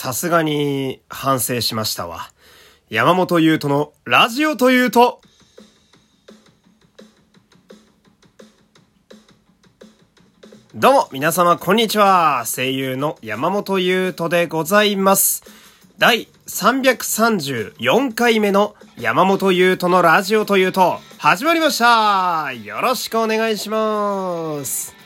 さすがに反省しましたわ。山本優斗のラジオというと、どうも、皆様、こんにちは。声優の山本優斗でございます。第334回目の山本優斗のラジオというと、始まりましたよろしくお願いします。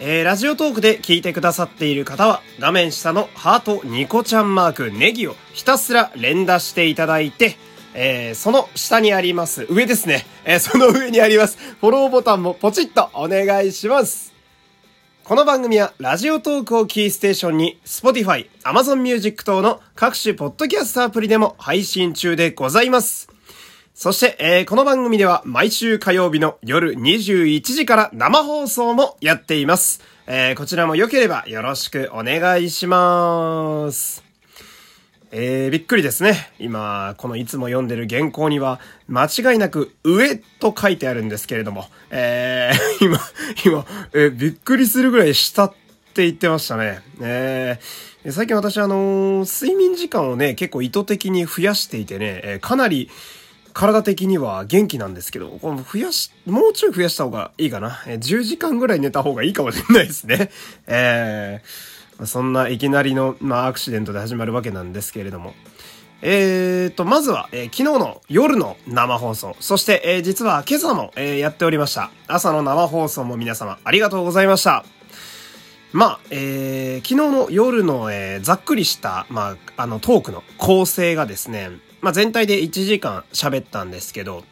えー、ラジオトークで聞いてくださっている方は、画面下のハートニコちゃんマークネギをひたすら連打していただいて、えー、その下にあります、上ですね。えー、その上にあります、フォローボタンもポチッとお願いします。この番組はラジオトークをキーステーションに Spotify、Amazon Music 等の各種ポッドキャストアプリでも配信中でございます。そして、えー、この番組では毎週火曜日の夜21時から生放送もやっています。えー、こちらも良ければよろしくお願いします。えー、びっくりですね。今、このいつも読んでる原稿には、間違いなく上と書いてあるんですけれども、えー、今、今、え、びっくりするぐらい下って言ってましたね。えー、最近私あのー、睡眠時間をね、結構意図的に増やしていてね、えー、かなり、体的には元気なんですけど、この増やし、もうちょい増やした方がいいかな。え、10時間ぐらい寝た方がいいかもしれないですね。えー、そんないきなりの、まあ、アクシデントで始まるわけなんですけれども。えーと、まずは、えー、昨日の夜の生放送、そして、えー、実は今朝も、えー、やっておりました。朝の生放送も皆様ありがとうございました。まあ、えー、昨日の夜の、えー、ざっくりした、まあ、あの、トークの構成がですね、まあ、全体で1時間喋ったんですけど、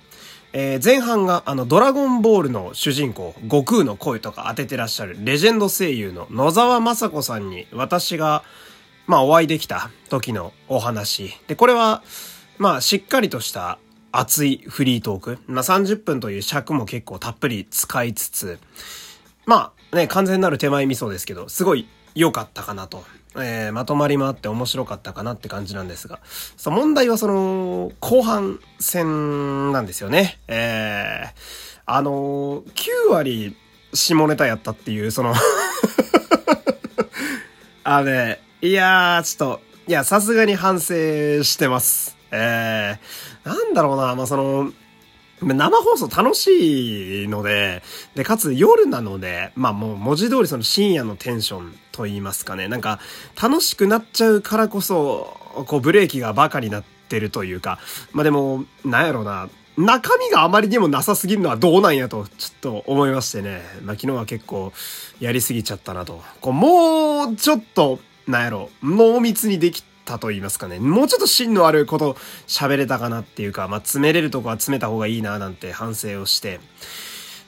えー、前半があのドラゴンボールの主人公、悟空の声とか当ててらっしゃるレジェンド声優の野沢雅子さんに私が、まあお会いできた時のお話。で、これは、まあしっかりとした熱いフリートーク。まあ30分という尺も結構たっぷり使いつつ、まあね、完全なる手前味噌ですけど、すごい良かったかなとえー、まとまりもあって面白かったかなって感じなんですが、そ、問題はその、後半戦なんですよね。えー、あのー、9割下ネタやったっていう、その あのね、いやー、ちょっと、いや、さすがに反省してます。えー、なんだろうな、まあ、その、生放送楽しいので、で、かつ夜なので、まあもう文字通りその深夜のテンションと言いますかね。なんか楽しくなっちゃうからこそ、こうブレーキがバカになってるというか、まあでも、なんやろうな、中身があまりにもなさすぎるのはどうなんやと、ちょっと思いましてね。まあ昨日は結構やりすぎちゃったなと。こうもうちょっと、なんやろ、濃密にできたと言いますかね。もうちょっと芯のあること喋れたかなっていうか、まあ、詰めれるとこは詰めた方がいいななんて反省をして。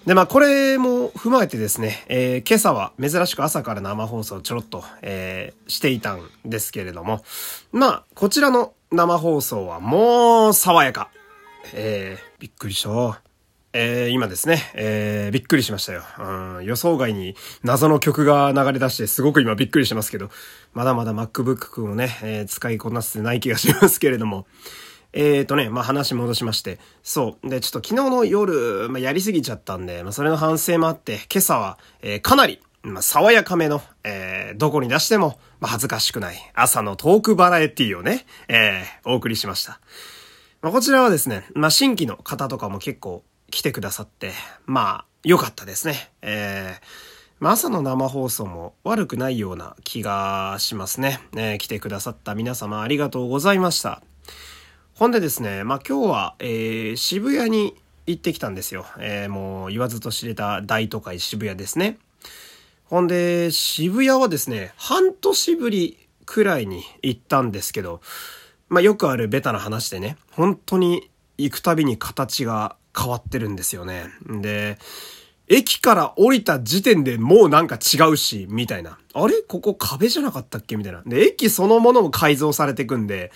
で、まあ、これも踏まえてですね、えー、今朝は珍しく朝から生放送をちょろっと、えー、していたんですけれども、まあ、こちらの生放送はもう爽やか。えー、びっくりした。えー、今ですね、えー、びっくりしましたよ、うん。予想外に謎の曲が流れ出してすごく今びっくりしてますけど、まだまだ MacBook をね、えー、使いこなせてない気がしますけれども。えーとね、まあ、話戻しまして。そう。で、ちょっと昨日の夜、まあ、やりすぎちゃったんで、まあ、それの反省もあって、今朝は、えー、かなり、まあ、爽やかめの、えー、どこに出しても、まあ、恥ずかしくない朝のトークバラエティをね、えー、お送りしました。まあ、こちらはですね、まあ、新規の方とかも結構来てくださって、まあ、良かったですね。えー、まあ、朝の生放送も悪くないような気がしますね。えー、来てくださった皆様ありがとうございました。ほんでですね、まあ今日は、えー、渋谷に行ってきたんですよ。えー、もう言わずと知れた大都会渋谷ですね。ほんで、渋谷はですね、半年ぶりくらいに行ったんですけど、まあよくあるベタな話でね、本当に行くたびに形が変わってるんですよね。で、駅から降りた時点でもうなんか違うし、みたいな。あれ？ここ壁じゃなかったっけ？みたいな。で、駅そのものも改造されていくんで、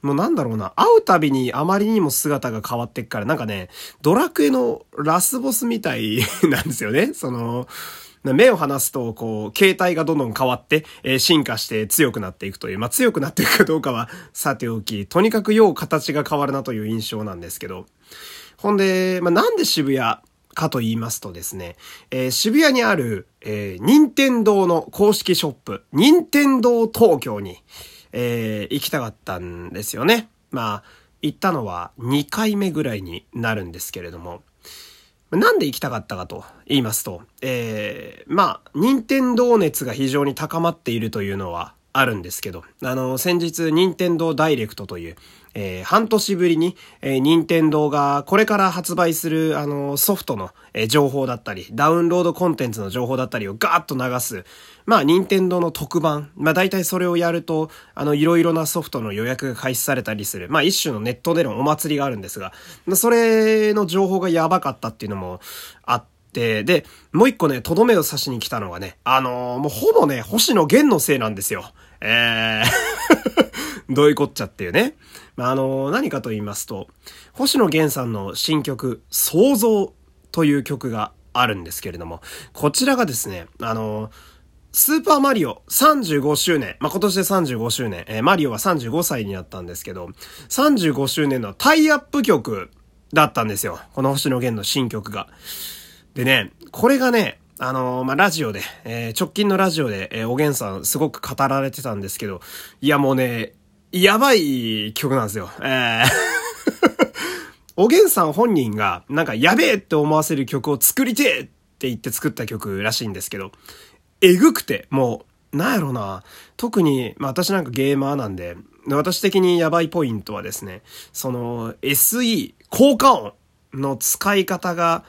もうなんだろうな、会うたびにあまりにも姿が変わっていくから、なんかね、ドラクエのラスボスみたい なんですよね。その、目を離すと、こう、形態がどんどん変わって、えー、進化して強くなっていくという、まあ、強くなっていくかどうかはさておき、とにかくよう形が変わるなという印象なんですけど、ほんで、まあ、なんで渋谷かと言いますとですね、えー、渋谷にある、えー、任天堂の公式ショップ、任天堂東京に、えー、行きたかったんですよね。まあ、行ったのは2回目ぐらいになるんですけれども、なんで行きたかったかと言いますと、えー、まあ、任天堂熱が非常に高まっているというのはあるんですけど、あの、先日、任天堂ダイレクトという、えー、半年ぶりに、えー、任天堂がこれから発売する、あの、ソフトの、えー、情報だったり、ダウンロードコンテンツの情報だったりをガーッと流す、まあ、任天堂の特番、まあ、大体それをやると、あの、いろいろなソフトの予約が開始されたりする、まあ、一種のネットでのお祭りがあるんですが、それの情報がやばかったっていうのもあって、で、もう一個ね、とどめを刺しに来たのがね、あのー、もうほぼね、星野源のせいなんですよ。えー どういうこっちゃっていうね。まあ、あの、何かと言いますと、星野源さんの新曲、創造という曲があるんですけれども、こちらがですね、あの、スーパーマリオ35周年、まあ、今年で35周年、えー、マリオは35歳になったんですけど、35周年のタイアップ曲だったんですよ。この星野源の新曲が。でね、これがね、あのー、まあ、ラジオで、えー、直近のラジオで、えー、おげんさんすごく語られてたんですけど、いやもうね、やばい曲なんですよ。えー おげんさん本人が、なんかやべえって思わせる曲を作りてえって言って作った曲らしいんですけど、えぐくて、もう、なんやろな。特に、まあ私なんかゲーマーなんで、私的にやばいポイントはですね、その SE、効果音の使い方が、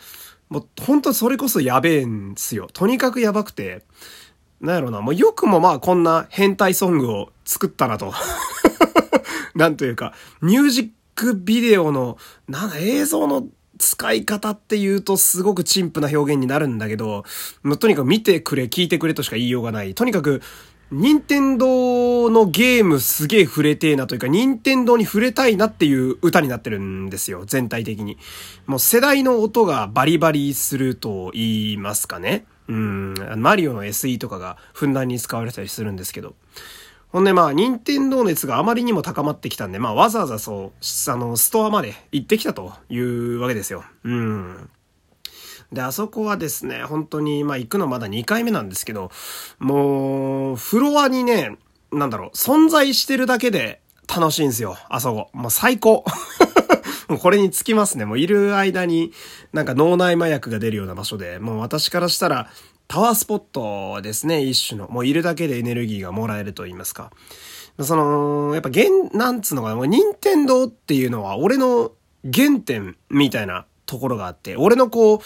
もう本当それこそやべえんすよ。とにかくやばくて、なんやろな、もうよくもまあこんな変態ソングを作ったなと。なんというか、ミュージックビデオの、なんだ、映像の使い方って言うとすごく陳腐な表現になるんだけど、もうとにかく見てくれ、聞いてくれとしか言いようがない。とにかく、任天堂のゲームすげえ触れてえなというか、任天堂に触れたいなっていう歌になってるんですよ、全体的に。もう世代の音がバリバリすると言いますかね。うん、マリオの SE とかがふんだんに使われたりするんですけど。ほんでまあ、任天堂熱があまりにも高まってきたんで、まあわざわざそう、あの、ストアまで行ってきたというわけですよ。うん。で、あそこはですね、本当に、まあ行くのまだ2回目なんですけど、もう、フロアにね、なんだろう、存在してるだけで楽しいんですよ、あそこ。もう最高。もうこれにつきますね。もういる間になんか脳内麻薬が出るような場所で、もう私からしたらパワースポットですね、一種の。もういるだけでエネルギーがもらえると言いますか。その、やっぱ現、なんつうのかな、もう任天堂っていうのは俺の原点みたいなところがあって、俺のこう、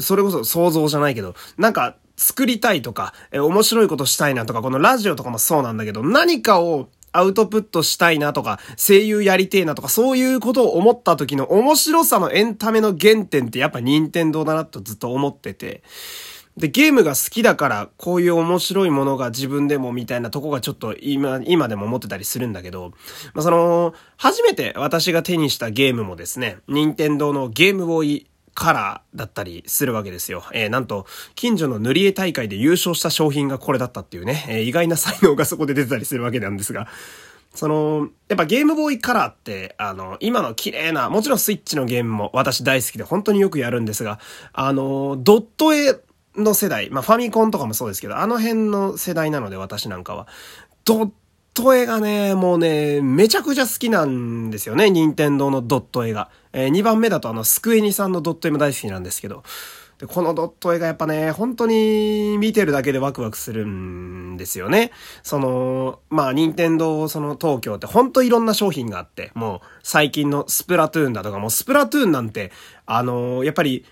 それこそ想像じゃないけど、なんか作りたいとか、え、面白いことしたいなとか、このラジオとかもそうなんだけど、何かをアウトプットしたいなとか、声優やりてえなとか、そういうことを思った時の面白さのエンタメの原点ってやっぱ任天堂だなとずっと思ってて。で、ゲームが好きだから、こういう面白いものが自分でもみたいなとこがちょっと今、今でも思ってたりするんだけど、まあ、その、初めて私が手にしたゲームもですね、任天堂のゲームボーイカラーだったりするわけですよ。えー、なんと、近所の塗り絵大会で優勝した商品がこれだったっていうね、えー、意外な才能がそこで出てたりするわけなんですが、その、やっぱゲームボーイカラーって、あの、今の綺麗な、もちろんスイッチのゲームも私大好きで本当によくやるんですが、あの、ドット絵の世代、まあファミコンとかもそうですけど、あの辺の世代なので私なんかは、ドット絵がね、もうね、めちゃくちゃ好きなんですよね、任天堂のドット絵が。えー、2番目だとあの、スクエニさんのドット絵も大好きなんですけど、で、このドット絵がやっぱね、本当に見てるだけでワクワクするんですよね。その、まあ、任天堂その東京って本当いろんな商品があって、もう最近のスプラトゥーンだとか、もうスプラトゥーンなんて、あのやっぱり、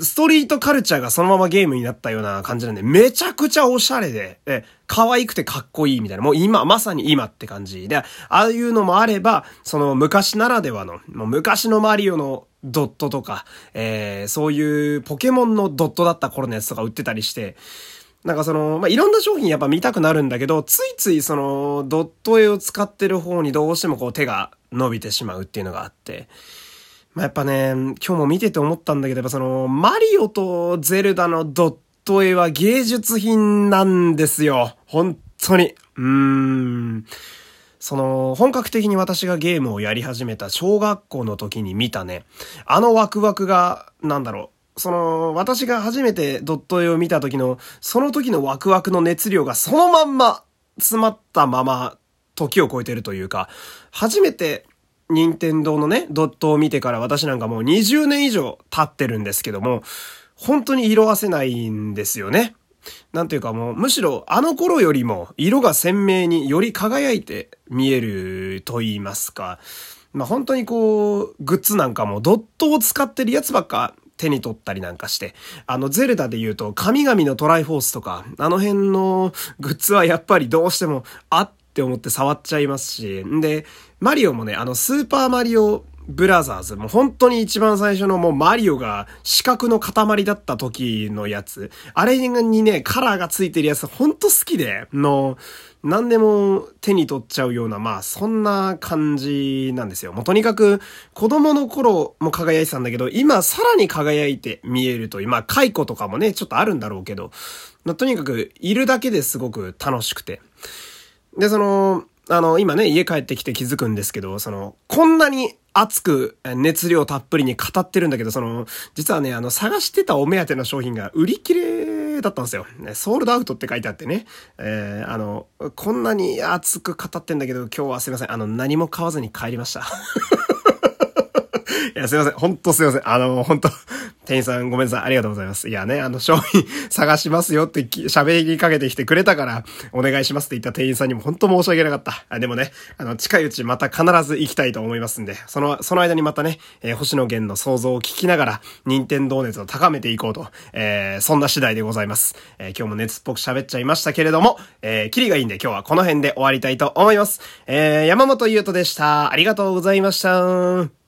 ストリートカルチャーがそのままゲームになったような感じなんで、めちゃくちゃおしゃれで、え、可愛くてかっこいいみたいな、もう今、まさに今って感じ。で、ああいうのもあれば、その昔ならではの、もう昔のマリオのドットとか、えー、そういうポケモンのドットだった頃のやつとか売ってたりして、なんかその、まあ、いろんな商品やっぱ見たくなるんだけど、ついついその、ドット絵を使ってる方にどうしてもこう手が伸びてしまうっていうのがあって、まあ、やっぱね、今日も見てて思ったんだけど、やっぱその、マリオとゼルダのドット絵は芸術品なんですよ。本当に。うーん。その、本格的に私がゲームをやり始めた小学校の時に見たね、あのワクワクが、なんだろうその、私が初めてドット絵を見た時の、その時のワクワクの熱量がそのまんま詰まったまま、時を超えてるというか、初めて、任天堂のね、ドットを見てから私なんかもう20年以上経ってるんですけども、本当に色褪せないんですよね。なんていうかもう、むしろあの頃よりも色が鮮明により輝いて見えると言いますか。まあ本当にこう、グッズなんかもドットを使ってるやつばっか手に取ったりなんかして、あの、ゼルダで言うと、神々のトライフォースとか、あの辺のグッズはやっぱりどうしても、あって思って触っちゃいますし、んで、マリオもね、あの、スーパーマリオブラザーズ、もう本当に一番最初のもうマリオが四角の塊だった時のやつ、あれにね、カラーがついてるやつ、ほんと好きで、の、何でも手に取っちゃうような、まあそんな感じなんですよ。もうとにかく子供の頃も輝いてたんだけど、今さらに輝いて見えるという、まあ蚕とかもね、ちょっとあるんだろうけど、まあ、とにかくいるだけですごく楽しくて。で、その、あの、今ね、家帰ってきて気づくんですけど、その、こんなに熱く、熱量たっぷりに語ってるんだけど、その、実はね、あの、探してたお目当ての商品が売り切れだったんですよ。ソールドアウトって書いてあってね。えー、あの、こんなに熱く語ってんだけど、今日はすいません。あの、何も買わずに帰りました。いや、すいません。ほんとすいません。あの、ほんと、店員さんごめんなさい。ありがとうございます。いやね、あの、商品 探しますよって喋りかけてきてくれたから、お願いしますって言った店員さんにも本当申し訳なかった。あでもね、あの、近いうちまた必ず行きたいと思いますんで、その、その間にまたね、えー、星野源の想像を聞きながら、任天堂熱を高めていこうと、えー、そんな次第でございます。えー、今日も熱っぽく喋っちゃいましたけれども、えー、キリがいいんで今日はこの辺で終わりたいと思います。えー、山本優斗でした。ありがとうございました。